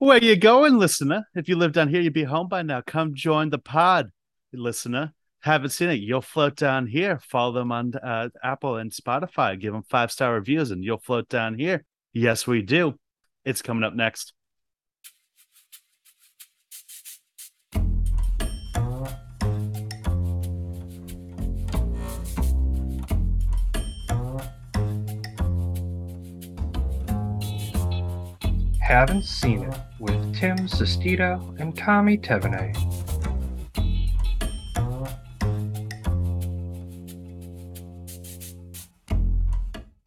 Where you going, listener? If you live down here, you'd be home by now. Come join the pod, listener. Haven't seen it? You'll float down here. Follow them on uh, Apple and Spotify. Give them five star reviews, and you'll float down here. Yes, we do. It's coming up next. Haven't Scene It with Tim Sestito and Tommy Tevene.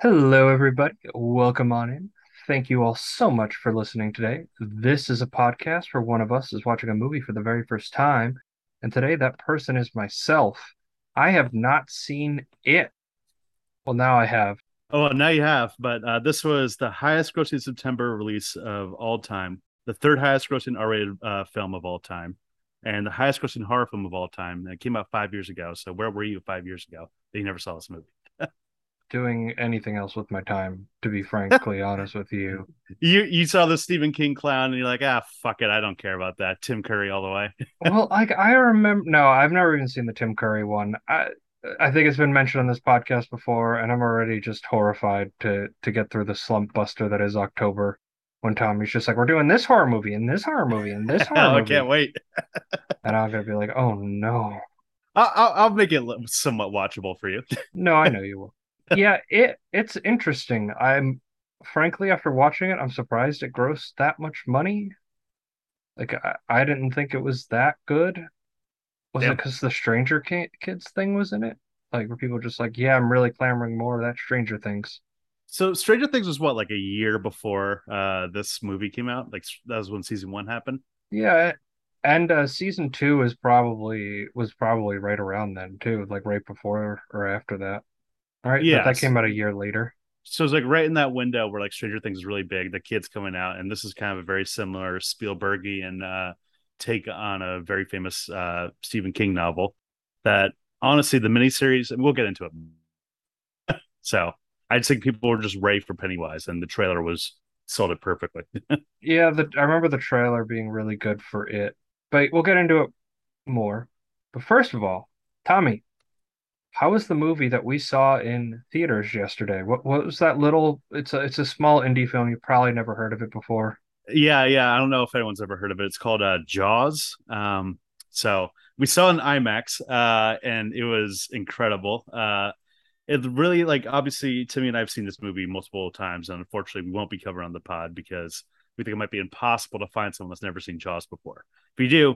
Hello, everybody. Welcome on in. Thank you all so much for listening today. This is a podcast where one of us is watching a movie for the very first time. And today, that person is myself. I have not seen it. Well, now I have. Oh, now you have. But uh, this was the highest grossing September release of all time, the third highest grossing R rated uh, film of all time, and the highest grossing horror film of all time. It came out five years ago. So, where were you five years ago that you never saw this movie? Doing anything else with my time, to be frankly honest with you. You you saw the Stephen King clown and you're like, ah, fuck it, I don't care about that. Tim Curry all the way. well, like I remember, no, I've never even seen the Tim Curry one. I I think it's been mentioned on this podcast before, and I'm already just horrified to to get through the slump buster that is October. When Tommy's just like, we're doing this horror movie and this horror movie and this horror movie, I can't wait. and I'm gonna be like, oh no, I'll, I'll I'll make it somewhat watchable for you. no, I know you will. yeah, it it's interesting. I'm frankly after watching it, I'm surprised it grossed that much money. Like I, I didn't think it was that good. Was it because the Stranger Kids thing was in it? Like, were people just like, yeah, I'm really clamoring more of that Stranger Things? So Stranger Things was what like a year before uh this movie came out. Like that was when season one happened. Yeah, and uh season two is probably was probably right around then too, like right before or after that. All right, yeah, that came out a year later. So it's like right in that window where like Stranger Things is really big, the kids coming out, and this is kind of a very similar Spielbergian uh take on a very famous uh Stephen King novel. That honestly, the miniseries, and we'll get into it. so I think people were just ready for Pennywise, and the trailer was sold it perfectly. Yeah, the I remember the trailer being really good for it, but we'll get into it more. But first of all, Tommy, how was the movie that we saw in theaters yesterday? What what was that little? It's a it's a small indie film. You probably never heard of it before. Yeah, yeah. I don't know if anyone's ever heard of it. It's called uh, Jaws. Um, so we saw in IMAX, uh, and it was incredible. Uh, it really like obviously Timmy and I've seen this movie multiple times, and unfortunately we won't be covering on the pod because we think it might be impossible to find someone that's never seen Jaws before. If you do,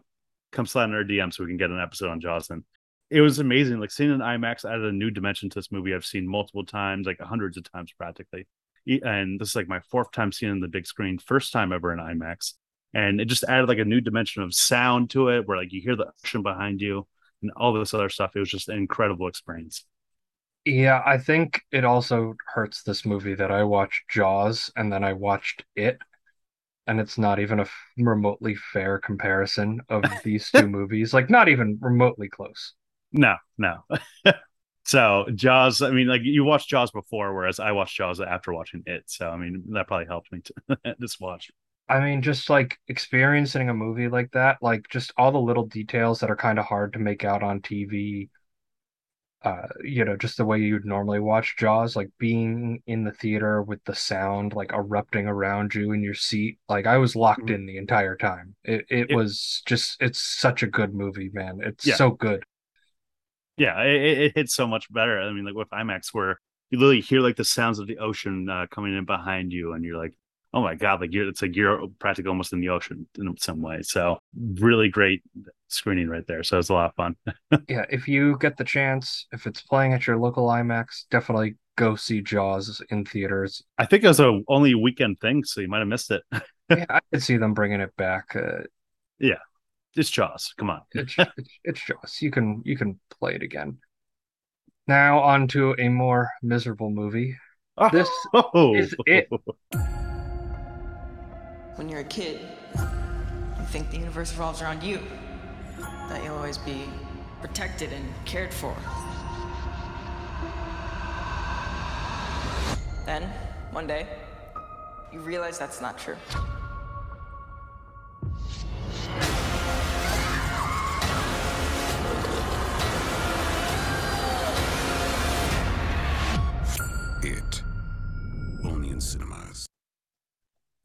come slide in our DM so we can get an episode on Jaws. Then it was amazing. Like seeing in IMAX added a new dimension to this movie. I've seen multiple times, like hundreds of times practically and this is like my fourth time seeing it in the big screen, first time ever in IMAX. And it just added like a new dimension of sound to it where like you hear the ocean behind you and all this other stuff. It was just an incredible experience. Yeah, I think it also hurts this movie that I watched Jaws and then I watched it, and it's not even a f- remotely fair comparison of these two movies. Like, not even remotely close. No, no. so Jaws, I mean, like you watched Jaws before, whereas I watched Jaws after watching it. So I mean, that probably helped me to this watch. I mean, just like experiencing a movie like that, like just all the little details that are kind of hard to make out on TV. Uh, you know, just the way you'd normally watch Jaws, like being in the theater with the sound like erupting around you in your seat. Like I was locked in the entire time. It it It- was just it's such a good movie, man. It's Yeah. so good. Yeah, it, it- it hits so much better. I mean, like with IMAX, where you literally hear like the sounds of the ocean uh, coming in behind you, and you're like, "Oh my god!" Like you're it's like you're practically almost in the ocean in some way. So really great screening right there. So it's a lot of fun. Yeah, if you get the chance, if it's playing at your local IMAX, definitely go see Jaws in theaters. I think it was a only weekend thing, so you might have missed it. Yeah, I could see them bringing it back. Uh, It's Jaws. Come on. it's, it's it's Jaws. You can you can play it again. Now on to a more miserable movie. Oh. This oh, is it. When you're a kid, you think the universe revolves around you. That you'll always be protected and cared for. Then, one day, you realize that's not true. It. Only in cinemas.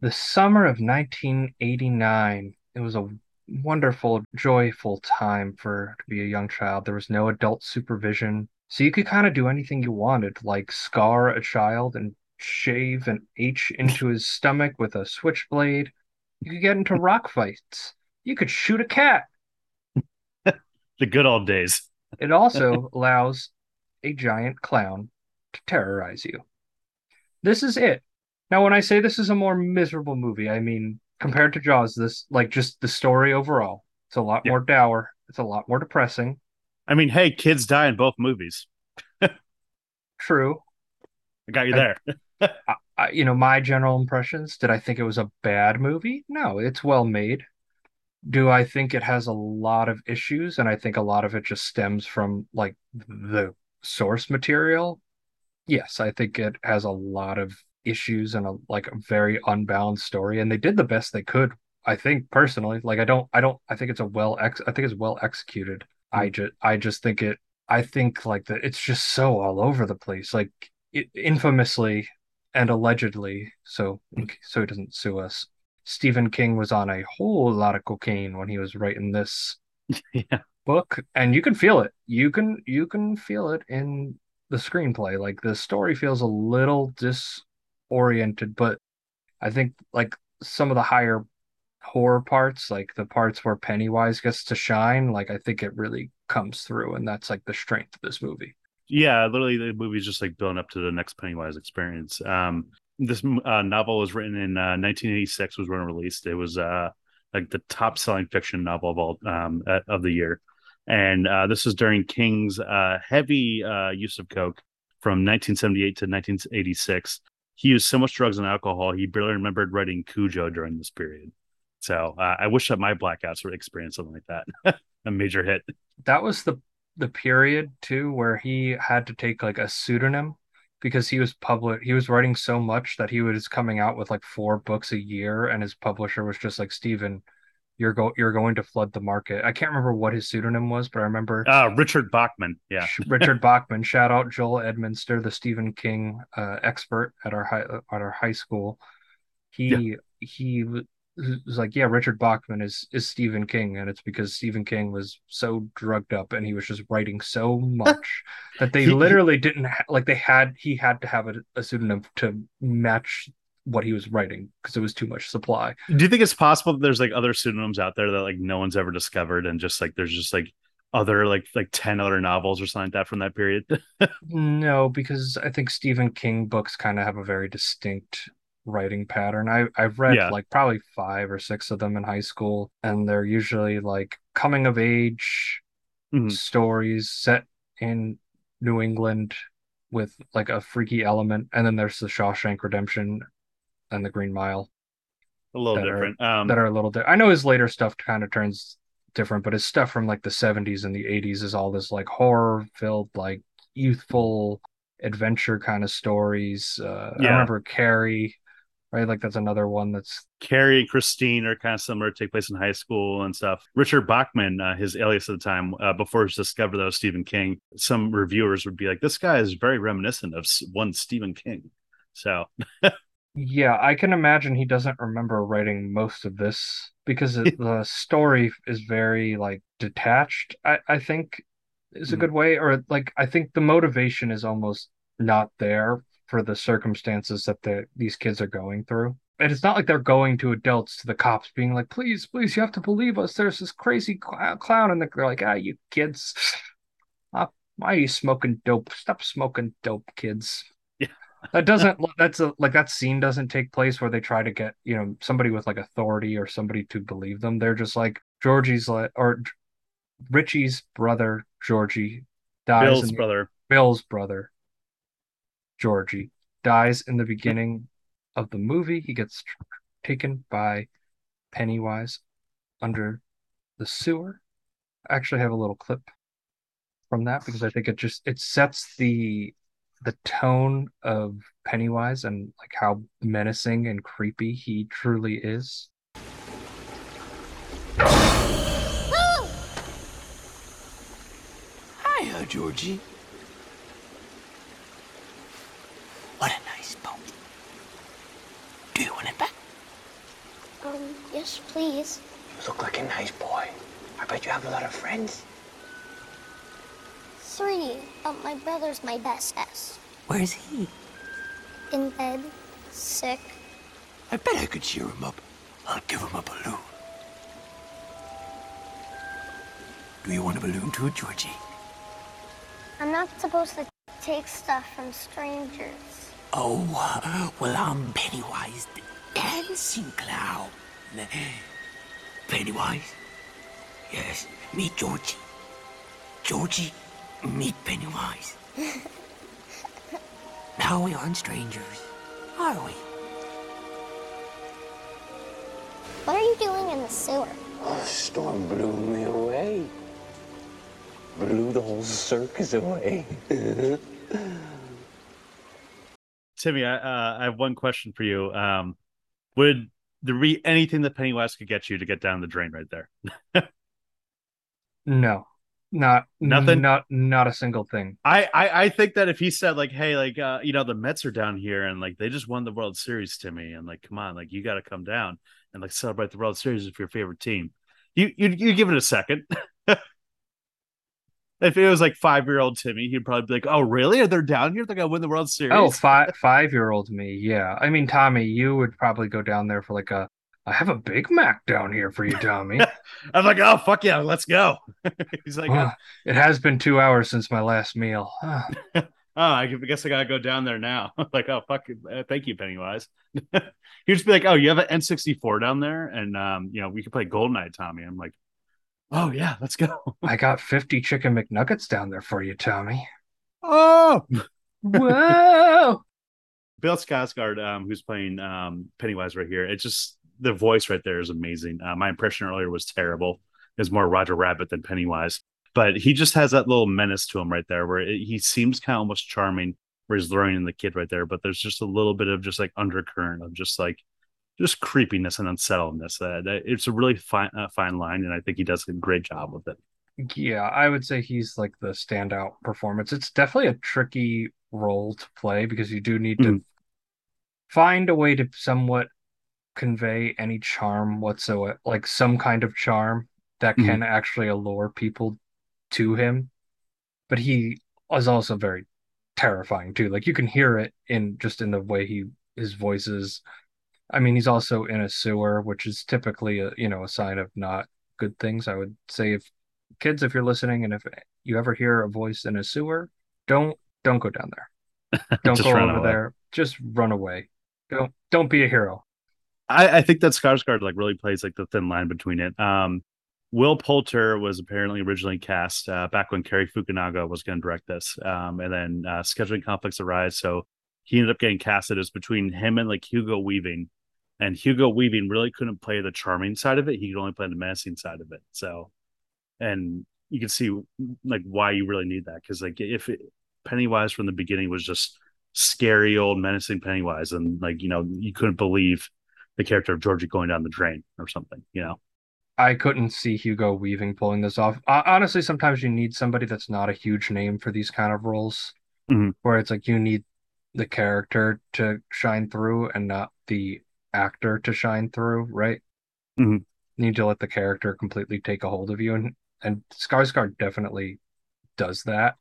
The summer of 1989. It was a wonderful, joyful time for to be a young child. There was no adult supervision. So you could kind of do anything you wanted, like scar a child and shave an H into his stomach with a switchblade. You could get into rock fights. You could shoot a cat. the good old days. it also allows a giant clown to terrorize you. This is it. Now, when I say this is a more miserable movie, I mean compared to Jaws, this like just the story overall. It's a lot Yeah. more dour. It's a lot more depressing. I mean, hey, kids die in both movies. True. I got you I- there. I, you know, my general impressions. Did I think it was a bad movie? No, it's well made. Do I think it has a lot of issues? And I think a lot of it just stems from like the source material. Yes, I think it has a lot of issues and a like a very unbalanced story. And they did the best they could. I think personally, like I don't, I don't, I think it's a well ex, I think it's well executed. I mm. just, I just think it, I think like that it's just so all over the place. Like it, infamously and allegedly, so mm. so he doesn't sue us. Stephen King was on a whole lot of cocaine when he was writing this yeah. book, and you can feel it. You can you can feel it in the screenplay. Like the story feels a little disoriented, but I think like some of the higher horror parts, like the parts where Pennywise gets to shine, like I think it really comes through, and that's like the strength of this movie. Yeah, literally, the movie's just like building up to the next Pennywise experience. Um, this uh, novel was written in uh, 1986, was when it released. It was uh, like the top selling fiction novel of all um, of the year, and uh, this was during King's uh, heavy uh, use of coke from 1978 to 1986. He used so much drugs and alcohol, he barely remembered writing Cujo during this period. So uh, I wish that my blackouts would experience something like that, a major hit. that was the the period too where he had to take like a pseudonym because he was public he was writing so much that he was coming out with like four books a year and his publisher was just like Stephen you're go you're going to flood the market. I can't remember what his pseudonym was, but I remember Uh, Richard Bachman, yeah, Richard Bachman. Shout out Joel Edminster, the Stephen King uh, expert at our high at our high school. He he was like, yeah, Richard Bachman is is Stephen King, and it's because Stephen King was so drugged up and he was just writing so much that they literally didn't ha- like they had he had to have a, a pseudonym to match what he was writing because it was too much supply. Do you think it's possible that there's like other pseudonyms out there that like no one's ever discovered, and just like there's just like other like like ten other novels or something like that from that period? No, because I think Stephen King books kind of have a very distinct writing pattern. I I've read Yeah. like probably five or six of them in high school, and they're usually like coming of age Mhm. stories set in New England with like a freaky element, and then there's the Shawshank Redemption and the Green Mile a little That are- different. um, that are a little different. I know his later stuff kind of turns different, but his stuff from like the 70s and the 80s is all this like horror filled, like youthful adventure kind of stories. Uh, I remember Carrie, right? Like that's another one that's Carrie and Christine are kind of similar, take place in high school and stuff. Richard Bachman, uh, his alias at the time, uh, before it was discovered that was Stephen King, some reviewers would be like, "This guy is very reminiscent of one Stephen King." So yeah, I can imagine he doesn't remember writing most of this because it, the story is very like detached. I I think is a Mhm. good way, or like I think the motivation is almost not there for the circumstances that the these kids are going through. And it's not like they're going to adults to the cops being like, please, please, you have to believe us. There's this crazy cl- clown, and they're like, ah, you kids, Ah, why are you smoking dope? Stop smoking dope, kids. That doesn't that's a like that scene doesn't take place where they try to get, you know, somebody with like authority or somebody to believe them. They're just like Georgie's like or Richie's brother, Georgie, dies Bill's the- brother, Bill's brother, Georgie, dies in the beginning of the movie. He gets taken by Pennywise under the sewer. I actually have a little clip from that because I think it just it sets the the tone of Pennywise and like how menacing and creepy he truly is. Hiya, Georgie. What a nice boat. Do you want it back? Um, yes, please. You look like a nice boy. I bet you have a lot of friends. Three. My brother's my best S. Where's he? In bed, sick. I bet I could cheer him up. I'll give him a balloon. Do you want a balloon too, Georgie? I'm not supposed to take stuff from strangers. Oh, uh, well, I'm Pennywise the dancing clown. Pennywise? Yes, me, Georgie. Georgie, meet Pennywise. now we aren't strangers, are we? What are you doing in the sewer? Oh, the storm blew me away. Blew the whole circus away. Timmy, I, uh, I have one question for you. Um, would there be anything that Pennywise could get you to get down the drain right there? No, not Nothing? Not not a single thing. I, I I think that if he said like, hey, like uh, you know, the Mets are down here and like they just won the World Series, Timmy, and like, come on, like you got to come down and like celebrate the World Series with your favorite team. You you you give it a second. if it was like five year old Timmy, he'd probably be like, oh really? Are they down here? They're gonna win the World Series? Oh, five five year old me, yeah. I mean, Tommy, you would probably go down there for like a. I have a Big Mac down here for you, Tommy. I'm like, oh fuck yeah, let's go. He's like, Well, it has been two hours since my last meal. Oh, I guess I gotta go down there now. like, oh fuck. Uh, thank you, Pennywise. He'd just be like, oh, you have an N64 down there, and um, you know, we could play Goldeneye, Tommy. I'm like, oh yeah, let's go. I got fifty chicken McNuggets down there for you, Tommy. oh, Whoa! Bill Skarsgård, um, who's playing um Pennywise right here. It's just the voice right there is amazing. Uh, my impression earlier was terrible. It was more Roger Rabbit than Pennywise, but he just has that little menace to him right there, where it, he seems kind of almost charming, where he's luring in the kid right there. But there's just a little bit of just like undercurrent of just like just creepiness and unsettledness. Uh, that it's a really fine uh, fine line, and I think he does a great job with it. Yeah, I would say he's like the standout performance. It's definitely a tricky role to play because you do need to Mhm. find a way to somewhat convey any charm whatsoever, like some kind of charm that Mhm. can actually allure people to him. But he is also very terrifying too. Like you can hear it in just in the way he his voice is. I mean, he's also in a sewer, which is typically a you know a sign of not good things. I would say if kids, if you're listening, and if you ever hear a voice in a sewer, don't don't go down there. Don't go over away. there. Just run away. Don't don't be a hero. I, I think that Skarsgård like really plays like the thin line between it. Um, Will Poulter was apparently originally cast uh, back when Cary Fukunaga was going to direct this, um, and then uh, scheduling conflicts arise, so he ended up getting casted as between him and like Hugo Weaving, and Hugo Weaving really couldn't play the charming side of it; he could only play the menacing side of it. So, and you can see like why you really need that because like if it, Pennywise from the beginning was just scary old menacing Pennywise, and like you know you couldn't believe the character of Georgie going down the drain or something, you know. I couldn't see Hugo Weaving pulling this off. Uh, honestly, sometimes you need somebody that's not a huge name for these kind of roles, Mhm. where it's like you need the character to shine through and not the actor to shine through, right? Mhm. You need to let the character completely take a hold of you, and and Skarsgård definitely does that.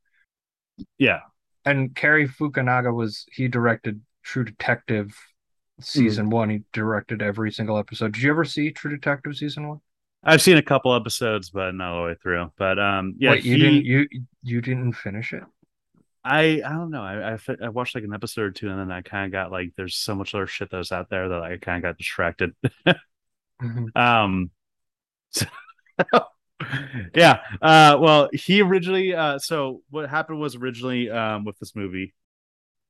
Yeah. And Cary Fukunaga was he directed True Detective season one. He directed every single episode. Did you ever see True Detective season one? I've seen a couple episodes, but not all the way through. But um, yeah, Wait, you he- didn't you you didn't finish it? I I don't know. I, I I watched like an episode or two, and then I kind of got like, there's so much other shit that was out there that I kind of got distracted. Mhm. Um, so- yeah. Uh, well, he originally. Uh, so what happened was originally um with this movie,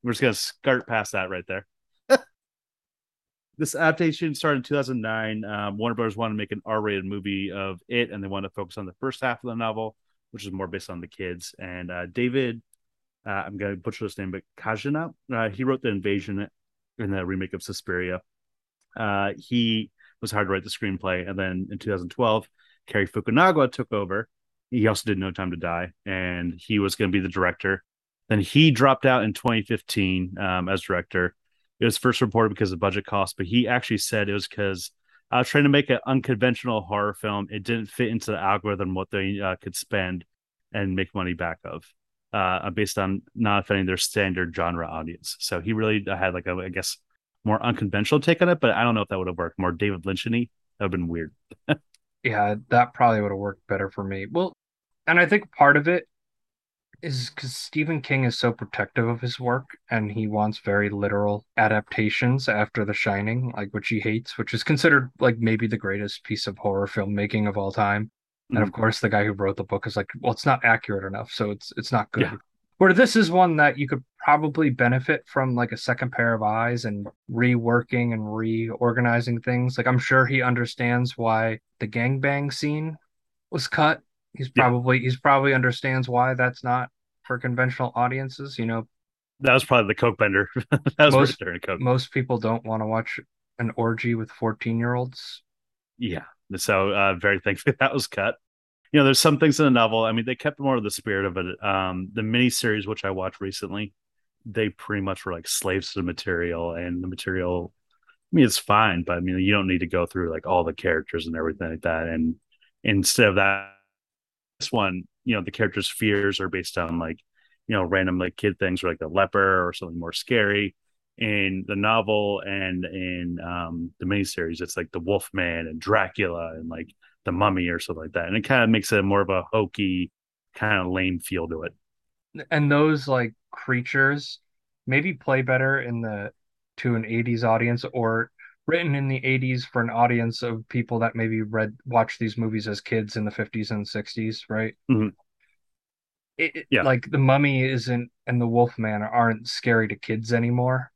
we're just gonna skirt past that right there. This adaptation started in 2009. Um, Warner Brothers wanted to make an R-rated movie of it, and they wanted to focus on the first half of the novel, which is more based on the kids. And uh, David, uh, I'm gonna butcher his name, but Kajina, uh, he wrote the invasion in the remake of Suspiria. Uh, he was hired to write the screenplay, and then in 2012, Cary Fukunaga took over. He also did No Time to Die, and he was going to be the director. Then he dropped out in 2015 um, as director. It was first reported because of budget costs, but he actually said it was because I was trying to make an unconventional horror film. It didn't fit into the algorithm what they uh, could spend and make money back of, uh, based on not offending their standard genre audience. So he really had like a, I guess, more unconventional take on it. But I don't know if that would have worked. More David Lynch and That would have been weird. yeah, that probably would have worked better for me. Well, and I think part of it is because Stephen King is so protective of his work and he wants very literal adaptations after The Shining, like which he hates, which is considered like maybe the greatest piece of horror filmmaking of all time. Mm-hmm. And of course, the guy who wrote the book is like, well, it's not accurate enough, so it's it's not good. Yeah. Where this is one that you could probably benefit from like a second pair of eyes and reworking and reorganizing things. Like I'm sure he understands why the gangbang scene was cut He's probably yeah. he's probably understands why that's not for conventional audiences. You know, that was probably the coke bender. that was most. Most people don't want to watch an orgy with fourteen year olds. Yeah, so uh, very thankfully that was cut. You know, there's some things in the novel. I mean, they kept more of the spirit of it. Um, the miniseries, which I watched recently, they pretty much were like slaves to the material, and the material. I mean, it's fine, but I mean, you don't need to go through like all the characters and everything like that. And instead of that, one, you know, the character's fears are based on like, you know, random like kid things or like a leper or something more scary. In the novel and in um, the miniseries, it's like the Wolfman and Dracula and like the Mummy or something like that, and it kind of makes it more of a hokey, kind of lame feel to it. And those like creatures maybe play better in the to an 80s audience or written in the 80s for an audience of people that maybe read watched these movies as kids in the 50s and 60s right? Mm-hmm. it, yeah. like the mummy isn't and the wolfman aren't scary to kids anymore.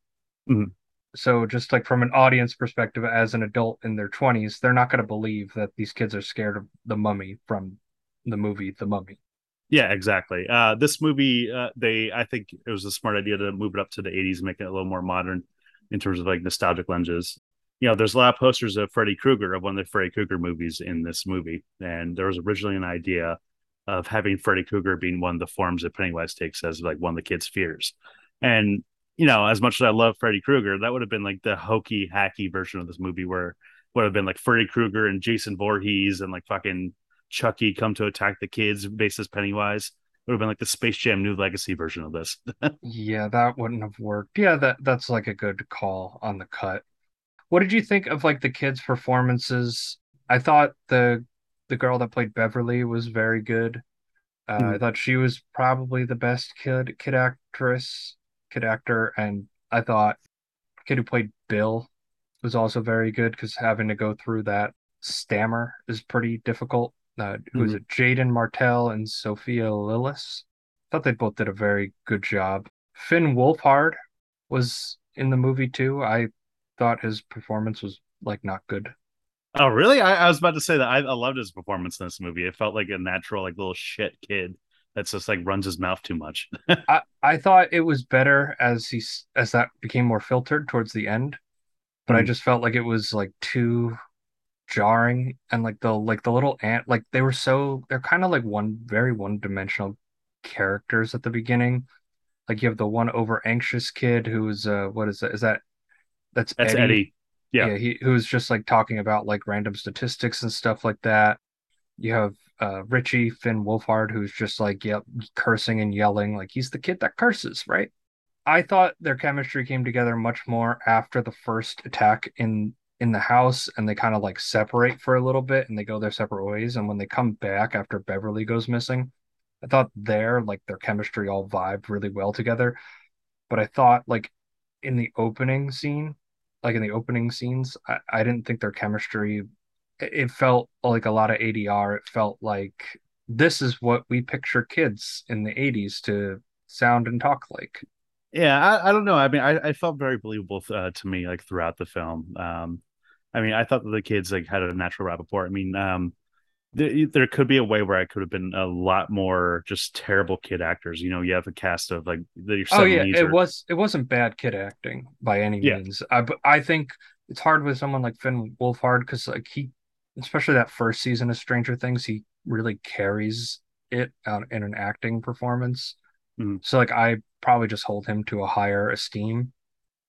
Mm-hmm. so just like from an audience perspective as an adult in their 20s they're not going to believe that these kids are scared of the mummy from the movie the mummy. Yeah exactly. Uh this movie uh they i think it was a smart idea to move it up to the 80s make it a little more modern in terms of like nostalgic lenses you know, there's a lot of posters of Freddy Krueger of one of the Freddy Krueger movies in this movie, and there was originally an idea of having Freddy Krueger being one of the forms that Pennywise takes as like one of the kids' fears. And you know, as much as I love Freddy Krueger, that would have been like the hokey, hacky version of this movie where would have been like Freddy Krueger and Jason Voorhees and like fucking Chucky come to attack the kids basis Pennywise. It would have been like the Space Jam New Legacy version of this. yeah, that wouldn't have worked. Yeah, that that's like a good call on the cut. What did you think of like the kids' performances? I thought the the girl that played Beverly was very good. Uh, mm. I thought she was probably the best kid kid actress, kid actor, and I thought kid who played Bill was also very good because having to go through that stammer is pretty difficult. Uh, who was mm-hmm. it? Jaeden Martell and Sophia Lillis. I thought they both did a very good job. Finn Wolfhard was in the movie too. I thought his performance was like not good. Oh, really? I, I was about to say that I, I, loved his performance in this movie. It felt like a natural, like little shit kid that's just like runs his mouth too much. I, I thought it was better as he as that became more filtered towards the end, but mm. I hmm. just felt like it was like too jarring and like the like the little ant like they were so they're kind of like one very one dimensional characters at the beginning. Like you have the one over anxious kid who's uh what is that? Is that that's that's Eddie. Eddie. Yeah. yeah, he who's just like talking about like random statistics and stuff like that. You have uh Richie Finn Wolfhard who's just like yep cursing and yelling like he's the kid that curses, right? I thought their chemistry came together much more after the first attack in in the house and they kind of like separate for a little bit and they go their separate ways and when they come back after Beverly goes missing, I thought there like their chemistry all vibed really well together. But I thought like in the opening scene like in the opening scenes, I, I didn't think their chemistry. It felt like a lot of ADR. It felt like this is what we picture kids in the 80s to sound and talk like. Yeah, I, I don't know. I mean, I, I felt very believable uh, to me like throughout the film. Um, I mean, I thought that the kids like had a natural rapport. I mean, um, there, there could be a way where I could have been a lot more just terrible kid actors. You know, you have a cast of like the oh yeah, it or... was it wasn't bad kid acting by any yeah. means. I I think it's hard with someone like Finn Wolfhard because like he, especially that first season of Stranger Things, he really carries it out in an acting performance. Mm-hmm. So like I probably just hold him to a higher esteem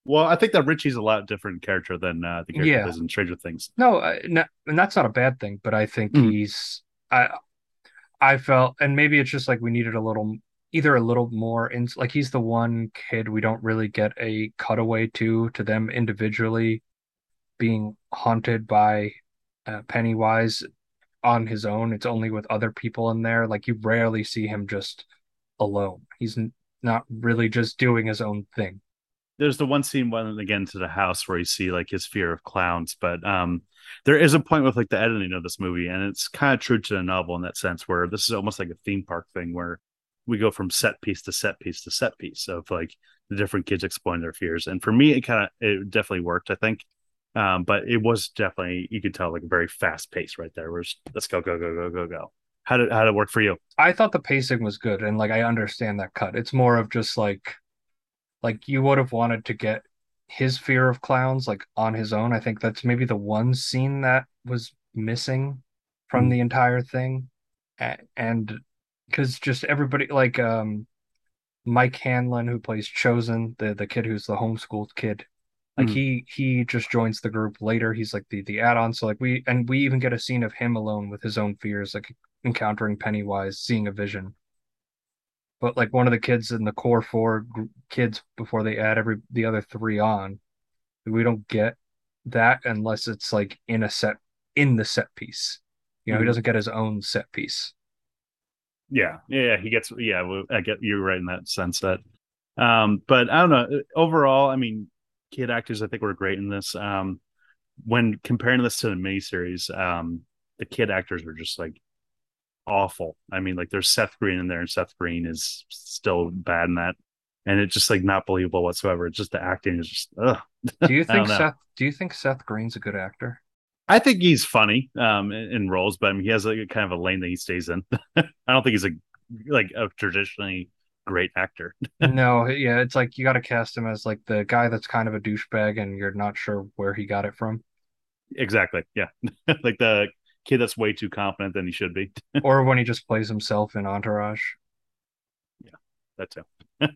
Well, I think that Richie's a lot different character than uh, the character Yeah. is in Stranger Things. No, uh, no, and that's not a bad thing, but I think Mhm. he's I I felt and maybe it's just like we needed a little either a little more in like he's the one kid we don't really get a cutaway to to them individually being haunted by uh, Pennywise on his own. It's only with other people in there. Like you rarely see him just alone. He's n- not really just doing his own thing. There's the one scene when again to the house where you see like his fear of clowns, but um, there is a point with like the editing of this movie, and it's kind of true to the novel in that sense, where this is almost like a theme park thing where we go from set piece to set piece to set piece of like the different kids exploring their fears. And for me, it kind of it definitely worked, I think. Um, but it was definitely you could tell like a very fast pace right there. where's let's go, go, go, go, go, go. How did how did it work for you? I thought the pacing was good and like I understand that cut. It's more of just like like you would have wanted to get his fear of clowns like on his own. I think that's maybe the one scene that was missing from Mm. the entire thing. And because just everybody like um Mike Hanlon who plays Chosen, the the kid who's the homeschooled kid. Like Mhm. he he just joins the group later. He's like the the add-on. So like we and we even get a scene of him alone with his own fears, like encountering Pennywise, seeing a vision. But like one of the kids in the core four kids before they add every the other three on, we don't get that unless it's like in a set in the set piece. You know, he Mhm. doesn't get his own set piece. Yeah, yeah, he gets. Yeah, well, I get you're right in that sense. That, um, but I don't know. Overall, I mean, kid actors I think were great in this. Um, when comparing this to the miniseries, um, the kid actors were just like awful. I mean, like there's Seth Green in there, and Seth Green is still bad in that, and it's just like not believable whatsoever. It's just the acting is just. Ugh. Do you think. Seth do you think Seth Green's a good actor? I think he's funny um in, in roles, but I mean he has like a kind of a lane that he stays in. I don't think he's a like a traditionally great actor. No, yeah, it's like you got to cast him as like the guy that's kind of a douchebag and you're not sure where he got it from. Exactly. Yeah. like the kid that's way too confident than he should be. or when he just plays himself in Entourage. Yeah, that too.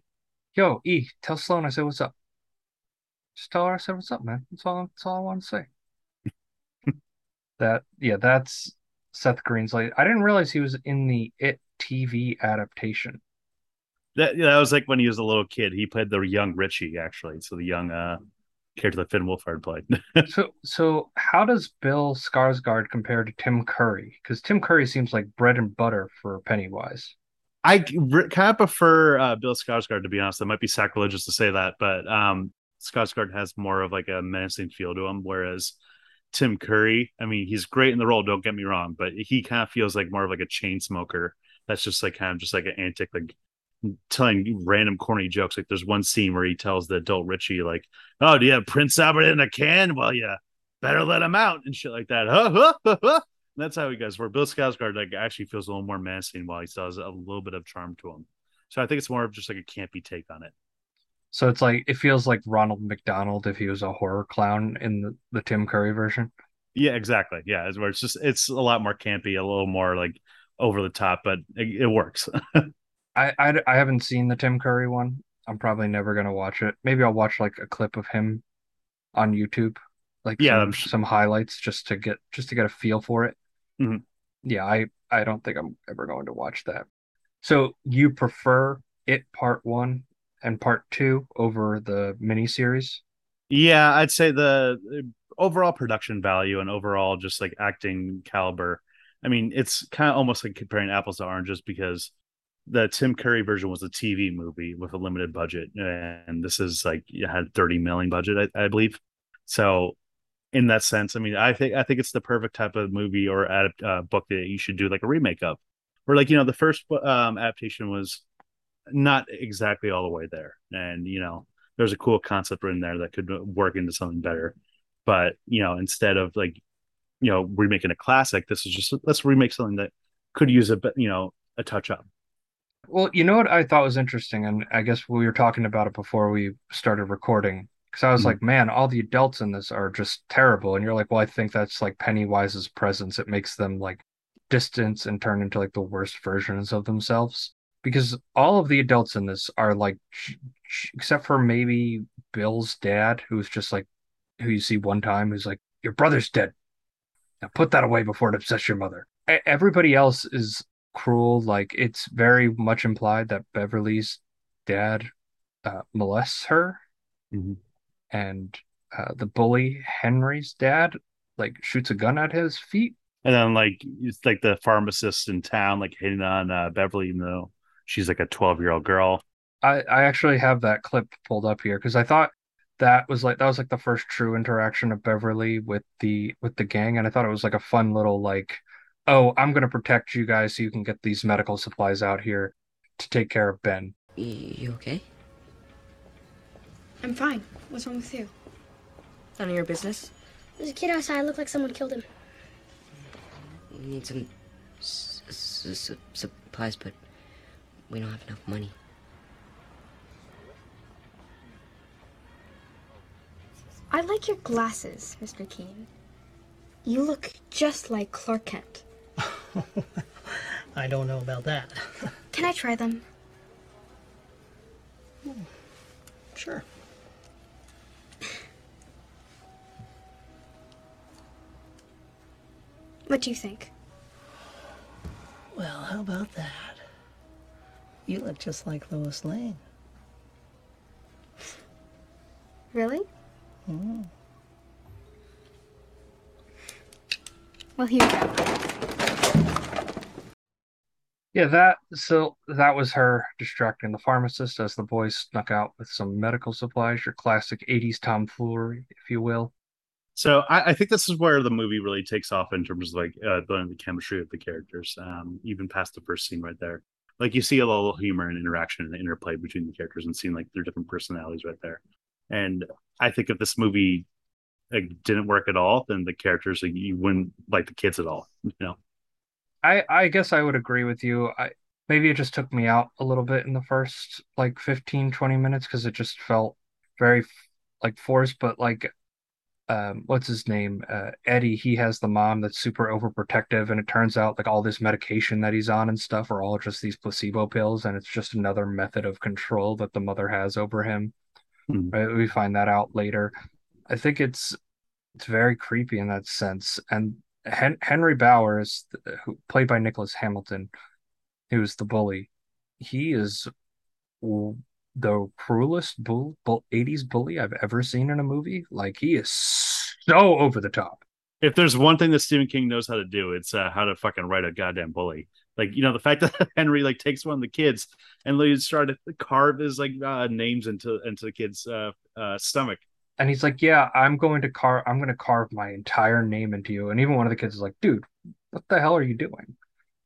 Yo, E, tell Sloan I said what's up. Just tell her I said what's up, man. That's all. That's all I want to say. that yeah, that's Seth Green's like. I didn't realize he was in the It TV adaptation. That yeah, that was like when he was a little kid. He played the young Richie actually. So the young uh character that Finn Wolfhard played. So so how does Bill Skarsgård compare to Tim Curry? Because Tim Curry seems like bread and butter for Pennywise. I kind of prefer uh, Bill Skarsgård to be honest. That might be sacrilegious to say that, but um, Skarsgård has more of like a menacing feel to him, whereas Tim Curry, I mean, he's great in the role. Don't get me wrong, but he kind of feels like more of like a chain smoker. That's just like kind of just like an antic, like telling random corny jokes. Like there's one scene where he tells the adult Richie, like, "Oh, do you have Prince Albert in a can? Well, yeah, better let him out and shit like that." Huh, huh, huh, huh. And that's how he goes. Where Bill Skarsgård like actually feels a little more menacing, while he still has a little bit of charm to him. So I think it's more of just like a campy take on it. So it's like it feels like Ronald McDonald if he was a horror clown in the, the Tim Curry version. Yeah, exactly. Yeah, it's where it's just it's a lot more campy, a little more like over the top, but it, it works. I, I I haven't seen the Tim Curry one. I'm probably never gonna watch it. Maybe I'll watch like a clip of him on YouTube, like Yeah, some, some highlights just to get just to get a feel for it. Mhm. Yeah, I I don't think I'm ever going to watch that. So you prefer it part one and part two over the miniseries? Yeah, I'd say the overall production value and overall just like acting caliber. I mean, it's kind of almost like comparing apples to oranges because the Tim Curry version was a TV movie with a limited budget, and this is like it had 30 million budget, I, I believe. So, in that sense, I mean, I think I think it's the perfect type of movie or adapt, uh, book that you should do like a remake of. Where like you know the first um, adaptation was not exactly all the way there, and you know there's a cool concept in there that could work into something better. But you know, instead of like you know remaking a classic, this is just let's remake something that could use a you know a touch up. Well, you know what I thought was interesting, and I guess we were talking about it before we started recording. Because I was Mhm. like, man, all the adults in this are just terrible. And you're like, well, I think that's like Pennywise's presence. It makes them like distance and turn into like the worst versions of themselves. Because all of the adults in this are like, except for maybe Bill's dad, who's just like who you see one time, who's like, "Your brother's dead. Now put that away before it upsets your mother." Everybody else is cruel. Like it's very much implied that Beverly's dad uh, molests her, Mhm. and uh, the bully Henry's dad like shoots a gun at his feet. And then like it's like the pharmacist in town like hitting on uh, Beverly, even though she's like a twelve year old girl. I I actually have that clip pulled up here because I thought that was like that was like the first true interaction of Beverly with the with the gang, and I thought it was like a fun little like, oh, I'm gonna protect you guys so you can get these medical supplies out here to take care of Ben. You okay? I'm fine. What's wrong with you? None of your business. There's a kid outside. Looked like someone killed him. We need some s- s- s- supplies, but we don't have enough money. I like your glasses, Mr. Keene. You look just like Clark Kent. I don't know about that. Can I try them? Sure. What do you think? Well, how about that? You look just like Lois Lane. Really? Mm-hmm. Well, here you go. Yeah, that so that was her distracting the pharmacist as the boys snuck out with some medical supplies, your classic 80s tomfoolery, if you will. So I, I think this is where the movie really takes off in terms of like uh, the, the chemistry of the characters, um, even past the first scene right there. Like you see a little humor and interaction and interplay between the characters and seeing like their different personalities right there. And I think if this movie like, didn't work at all, then the characters like, you wouldn't like the kids at all. You know, I I guess I would agree with you. I maybe it just took me out a little bit in the first like 15 20 minutes because it just felt very like forced, but like um what's his name? Uh Eddie, he has the mom that's super overprotective and it turns out like all this medication that he's on and stuff are all just these placebo pills and it's just another method of control that the mother has over him. Hmm. Right? We find that out later. I think it's it's very creepy in that sense and Hen- Henry Bowers, who played by Nicholas Hamilton, who's the bully, he is the cruelest bull, bull 80s bully I've ever seen in a movie. Like he is so over the top. if there's one thing that Stephen King knows how to do, it's uh, how to fucking write a goddamn bully. Like you know the fact that Henry like takes one of the kids and like started to carve his like uh, names into into the kid's uh, uh, stomach. And he's like, "Yeah, I'm going to carve. I'm going to carve my entire name into you." And even one of the kids is like, "Dude, what the hell are you doing?"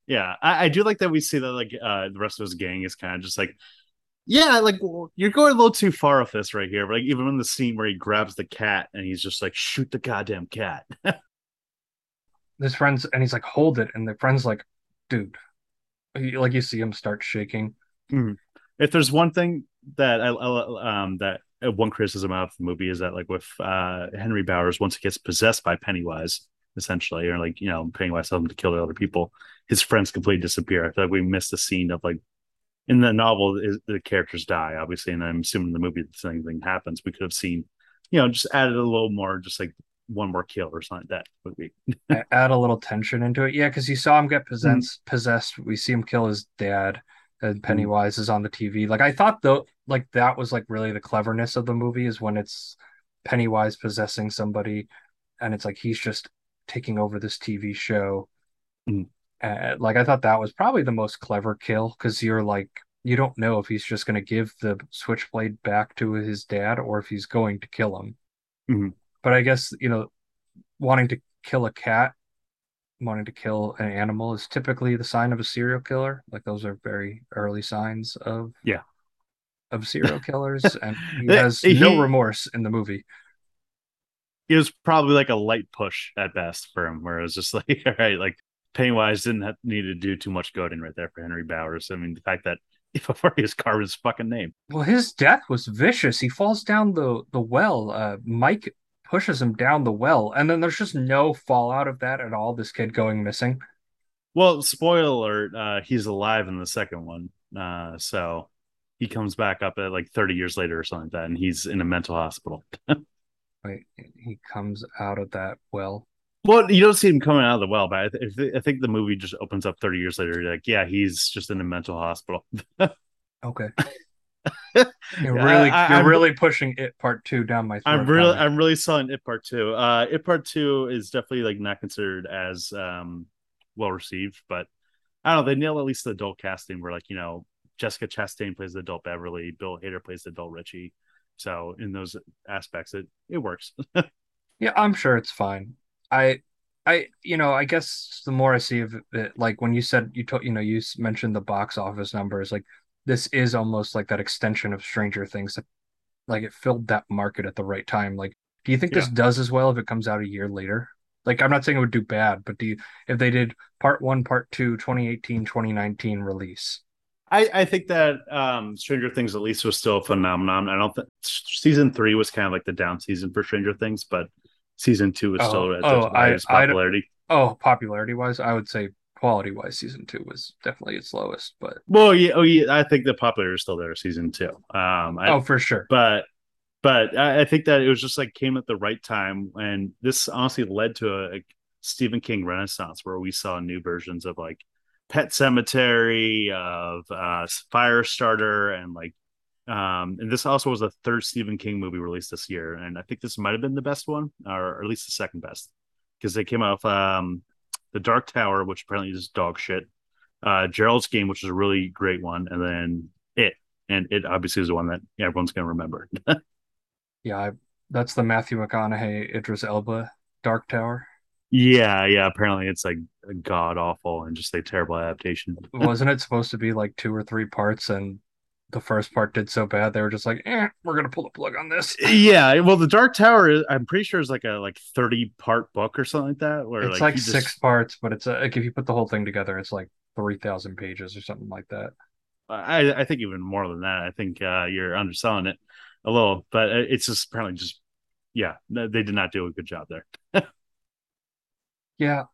Yeah, I, I do like that we see that like uh, the rest of his gang is kind of just like, yeah, like well, you're going a little too far with this right here. But like even in the scene where he grabs the cat and he's just like, shoot the goddamn cat. His friends and he's like, "Hold it," and the friend's like, "Dude," like you see him start shaking. if there's one thing that I I- um that one criticism of the movie is that like with uh Henry Bowers once he gets possessed by Pennywise essentially or like you know Pennywise tells him to kill the other people his friends completely disappear I feel like we missed the scene of like in the novel is, the characters die obviously and I'm assuming in the movie the same thing happens we could have seen you know just added a little more just like one more kill or something like that would be Add a little tension into it, yeah, because you saw him get possessed. Possessed. We see him kill his dad, and Pennywise is on the TV. Like I thought, though, like that was like really the cleverness of the movie is when it's Pennywise possessing somebody, and it's like he's just taking over this TV show. Mm. Uh, like I thought that was probably the most clever kill because you're like you don't know if he's just going to give the switchblade back to his dad or if he's going to kill him. Mhm. But I guess you know, wanting to kill a cat, wanting to kill an animal is typically the sign of a serial killer. Like those are very early signs of Yeah. of serial killers, and he has he- no remorse in the movie. it was probably like a light push at best for him, where it was just like, all right, like Pennywise didn't have, need to do too much goading right there for Henry Bowers. I mean, the fact that before he was carved his fucking name. Well, his death was vicious. He falls down the the well. Uh, Mike pushes him down the well, and then there's just no fallout of that at all. This kid going missing. Well, spoiler alert, uh, he's alive in the second one. Uh, so he comes back up at like 30 years later or something like that, and he's in a mental hospital. Wait, he comes out of that well. Well, you don't see him coming out of the well, but I, th- I think the movie just opens up 30 years later. Like, yeah, he's just in a mental hospital. Okay. You're really I- you're I'm- really pushing it part two down my throat. I'm really, I'm really selling it part two. Uh, it part two is definitely like not considered as um well received, but I don't know. They nail at least the adult casting where like you know Jessica Chastain plays the adult Beverly, Bill Hader plays the adult Richie. So in those aspects, it it works. Yeah, I'm sure it's fine. I, I, you know, I guess the more I see of it, like when you said you told, you know, you mentioned the box office numbers, like this is almost like that extension of Stranger Things that, like it filled that market at the right time. Like, do you think this does as well if it comes out a year later? Like, I'm not saying it would do bad, but do you, if they did part one, part two, 2018, 2019 release? I, I think that um, Stranger Things at least was still a phenomenon. I don't think season three was kind of like the down season for Stranger Things, but season two was Oh, still at oh, the I- highest I popularity. Oh, popularity wise, I would say quality wise, season two was definitely its lowest, but Well, yeah, oh yeah, I think the popularity is still there. Season two, um, I, oh, for sure. but but I, I think that it was just like came at the right time, and this honestly led to a, a Stephen King renaissance where we saw new versions of like Pet Sematary, of uh, Firestarter, and like um, and this also was the third Stephen King movie released this year, and I think this might have been the best one, or, at least the second best, because they came out with um, the Dark Tower, which apparently is dog shit, uh, Gerald's Game, which is a really great one, and then It, and It obviously is the one that everyone's gonna remember. Yeah, I, that's the Matthew McConaughey, Idris Elba, Dark Tower. Yeah, yeah. Apparently, it's like god awful and just a terrible adaptation. Wasn't it supposed to be like two or three parts, and the first part did so bad they were just like, "Eh, we're gonna pull the plug on this." yeah, well, the Dark Tower, is, I'm pretty sure is like a like 30 part book or something like that. Where It's like just- six parts, but it's uh like if you put the whole thing together, it's like three thousand pages or something like that. I I think even more than that. I think uh, you're underselling it a little, but it's just apparently just yeah, they did not do a good job there. Yeah,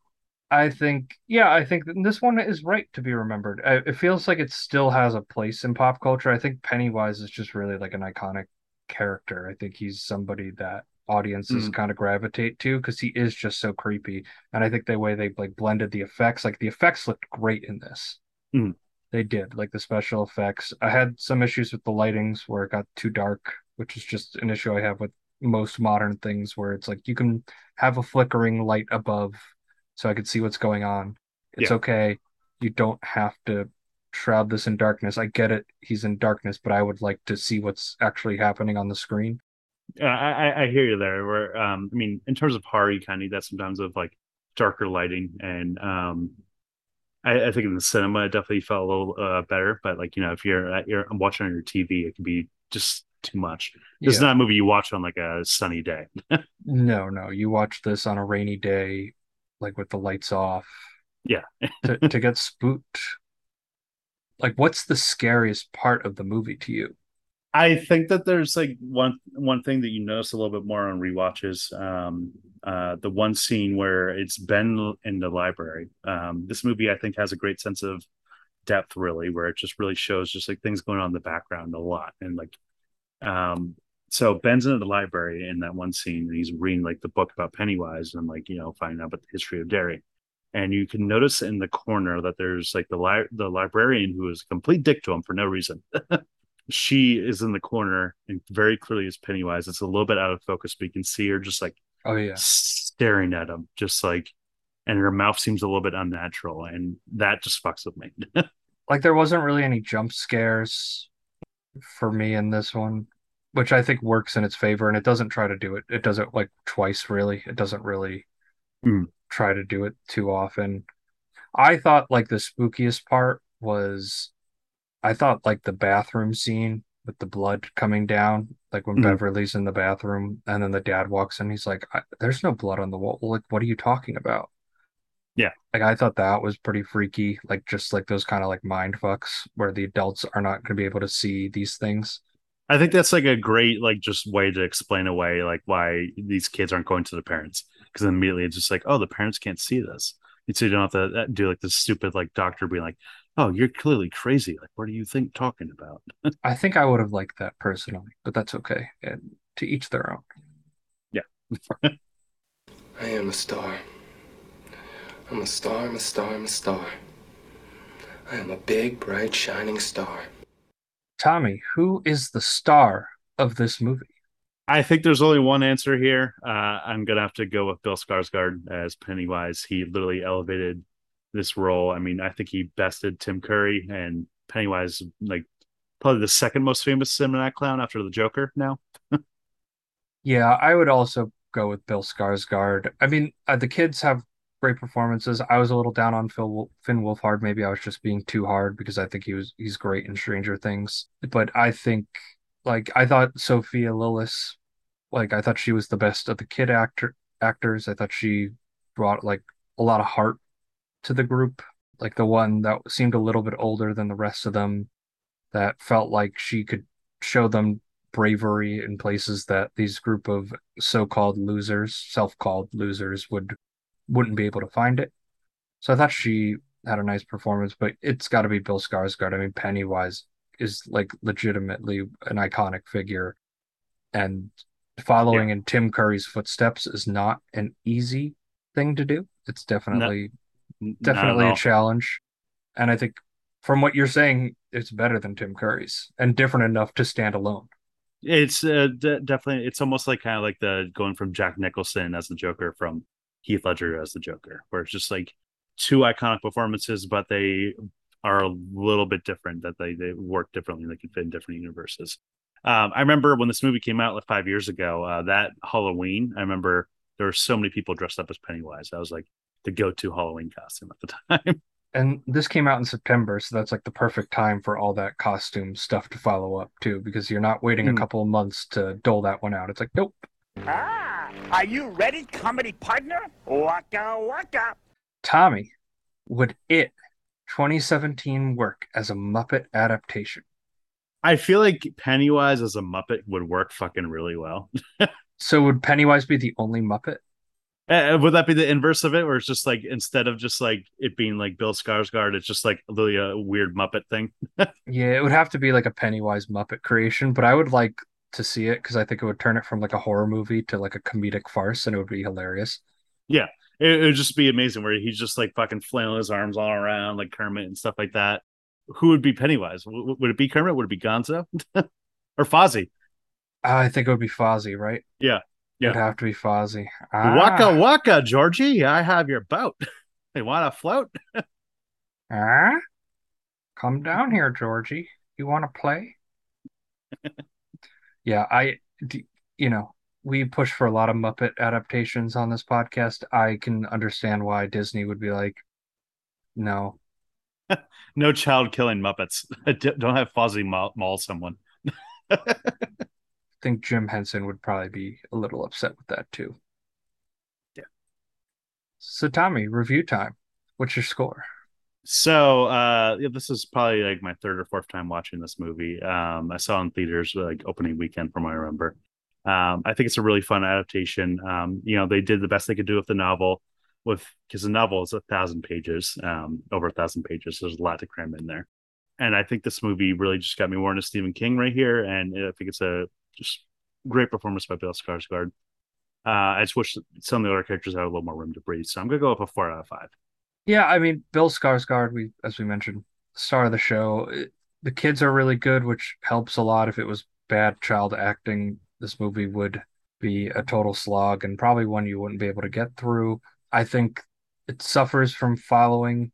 I think yeah, I think that this one is right to be remembered. I, it feels like it still has a place in pop culture. I think Pennywise is just really like an iconic character. I think he's somebody that audiences Mm. kind of gravitate to because he is just so creepy. And I think the way they like blended the effects, like the effects looked great in this. Mm. They did, like the special effects. I had some issues with the lightings where it got too dark, which is just an issue I have with most modern things where it's like you can have a flickering light above so I could see what's going on. It's Yeah. okay. You don't have to shroud this in darkness. I get it. He's in darkness, but I would like to see what's actually happening on the screen. Uh, I, I- hear you there. Where um, I mean, in terms of horror, you kind of need that sometimes of like darker lighting, and um, I, I think in the cinema it definitely felt a little uh, better. But like you know, if you're at your watching on your TV, it can be just too much. This is not a movie you watch on like a sunny day. No, no. You watch this on a rainy day, like with the lights off, Yeah. to, to get spooked. Like, what's the scariest part of the movie to you? I think that there's like one one thing that you notice a little bit more on rewatches. Um, uh, the one scene where it's Ben in the library. Um, this movie I think has a great sense of depth, really, where it just really shows just like things going on in the background a lot, and like, um, so Ben's in the library in that one scene, and he's reading like the book about Pennywise, and like you know finding out about the history of Derry. And you can notice in the corner that there's like the li- the librarian who is a complete dick to him for no reason. she is in the corner and very clearly is Pennywise. It's a little bit out of focus, but you can see her just like Oh yeah. staring at him, just like, and her mouth seems a little bit unnatural, and that just fucks with me. Like there wasn't really any jump scares for me in this one, which I think works in its favor, and it doesn't try to do it. It does it like twice, really. It doesn't really Hmm. try to do it too often. I thought like the spookiest part was I thought like the bathroom scene with the blood coming down, like when Mhm. Beverly's in the bathroom and then the dad walks in, he's like, "There's no blood on the wall." Like, what are you talking about? Yeah. Like I thought that was pretty freaky, like just like those kind of like mind fucks where the adults are not going to be able to see these things. I think that's like a great like just way to explain away like why these kids aren't going to the parents because immediately it's just like oh the parents can't see this. And so you don't have to uh, do like this stupid like doctor being like oh, you're clearly crazy. Like, what do you think talking about? I think I would have liked that personally, but that's okay. And to each their own. Yeah. I am a star. I'm a star, I'm a star, I'm a star. I am a big, bright, shining star. Tommy, who is the star of this movie? I think there's only one answer here. Uh, I'm gonna have to go with Bill Skarsgård as Pennywise. He literally elevated this role. I mean, I think he bested Tim Curry and Pennywise, like probably the second most famous cinematic clown after the Joker. Now, yeah, I would also go with Bill Skarsgård. I mean, uh, the kids have great performances. I was a little down on Phil Finn Wolfhard. Maybe I was just being too hard because I think he was he's great in Stranger Things. But I think like I thought Sophia Lillis, like I thought she was the best of the kid actor actors. I thought she brought like a lot of heart to the group. Like the one that seemed a little bit older than the rest of them, that felt like she could show them bravery in places that these group of so-called losers, self-called losers would wouldn't be able to find it. So I thought she had a nice performance, but it's got to be Bill Skarsgård. I mean, Pennywise is like legitimately an iconic figure, and following yeah. in Tim Curry's footsteps is not an easy thing to do. It's definitely no, definitely a challenge, and I think from what you're saying, it's better than Tim Curry's and different enough to stand alone. It's uh, d- definitely it's almost like kind of like the going from Jack Nicholson as the Joker from Heath Ledger as the Joker, where it's just like two iconic performances, but they are a little bit different. That they they work differently. They can fit in different universes. Um, I remember when this movie came out like five years ago. Uh, that Halloween, I remember there were so many people dressed up as Pennywise. I was like the go-to Halloween costume at the time. And this came out in September, so that's like the perfect time for all that costume stuff to follow up too, because you're not waiting mm. a hmm. couple of months to dole that one out. It's like, nope. Ah, are you ready, comedy partner? Waka waka. Tommy, would it 2017 work as a Muppet adaptation? I feel like Pennywise as a Muppet would work fucking really well. so would Pennywise be the only Muppet? Uh, would that be the inverse of it, where it's just like instead of just like it being like Bill Skarsgård, it's just like really a weird Muppet thing? yeah, it would have to be like a Pennywise Muppet creation, but I would like to see it because I think it would turn it from like a horror movie to like a comedic farce, and it would be hilarious. Yeah, it, would just be amazing where he's just like fucking flailing his arms all around like Kermit and stuff like that. Who would be Pennywise? W- would it be Kermit? Would it be Gonzo or Fozzie? I think it would be Fozzie, right? Yeah, yeah. It'd have to be Fozzie. Ah. Waka waka, Georgie. I have your boat. they want to float? ah, come down here, Georgie. You want to play? yeah, I, you know, we push for a lot of Muppet adaptations on this podcast. I can understand why Disney would be like, no, no child killing Muppets. Don't have Fozzie maul, maul someone. I think Jim Henson would probably be a little upset with that too. Yeah. So Tommy, review time. What's your score? So uh yeah, this is probably like my third or fourth time watching this movie. Um I saw in theaters like opening weekend from what I remember. Um I think it's a really fun adaptation. Um, you know, they did the best they could do with the novel with because the novel is a thousand pages, um, over a thousand pages. So there's a lot to cram in there. And I think this movie really just got me more into Stephen King right here. And I think it's a just great performance by Bill Skarsgård. Uh, I just wish some of the other characters had a little more room to breathe. So I'm gonna go up a four out of five. Yeah, I mean Bill Skarsgård, we as we mentioned, star of the show. It, the kids are really good, which helps a lot. If it was bad child acting, this movie would be a total slog and probably one you wouldn't be able to get through. I think it suffers from following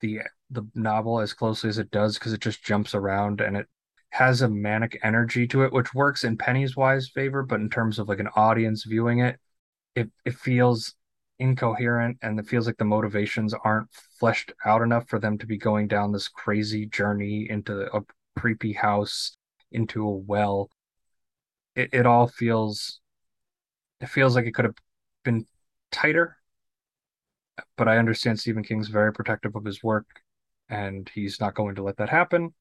the the novel as closely as it does because it just jumps around and it has a manic energy to it, which works in Penny's wise favor, but in terms of like an audience viewing it, it it feels incoherent and it feels like the motivations aren't fleshed out enough for them to be going down this crazy journey into a creepy house, into a well. It it all feels it feels like it could have been tighter. But I understand Stephen King's very protective of his work and he's not going to let that happen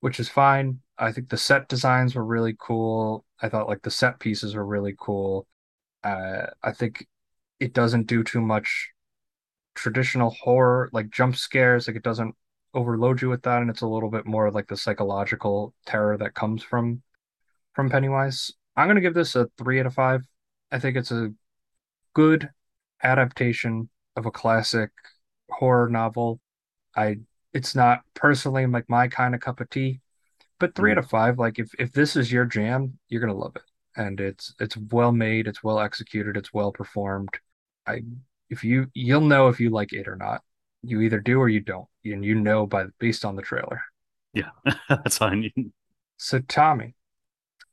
which is fine. I think the set designs were really cool. I thought like the set pieces were really cool. Uh, I think it doesn't do too much traditional horror like jump scares. Like it doesn't overload you with that, and it's a little bit more like the psychological terror that comes from from Pennywise. I'm gonna give this a three out of five. I think it's a good adaptation of a classic horror novel. I it's not personally like my kind of cup of tea, but three out of five. Like if if this is your jam, you're gonna love it, and it's it's well made, it's well executed, it's well performed. I if you you'll know if you like it or not. You either do or you don't, and you know by based on the trailer. Yeah, that's fine. So Tommy,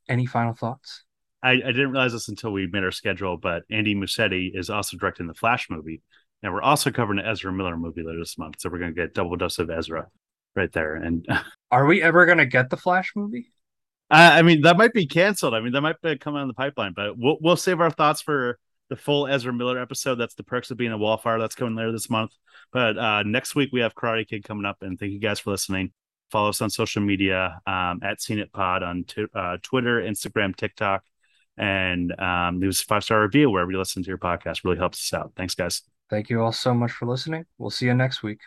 any final thoughts? I, I didn't realize this until we made our schedule, but Andy Muschietti is also directing the Flash movie, and we're also covering an Ezra Miller movie later this month. So we're going to get double dose of Ezra right there. And are we ever going to get the Flash movie? Uh, I mean, that might be canceled. I mean, that might be coming on the pipeline, but we'll we'll save our thoughts for the full Ezra Miller episode. That's the perks of being a wallflower. That's coming later this month. But uh, next week we have Karate Kid coming up, and thank you guys for listening. Follow us on social media um, at Seen Pod on t- uh, Twitter, Instagram, TikTok, and um, leave us a five star review wherever you listen to your podcast. Really helps us out. Thanks, guys. Thank you all so much for listening. We'll see you next week.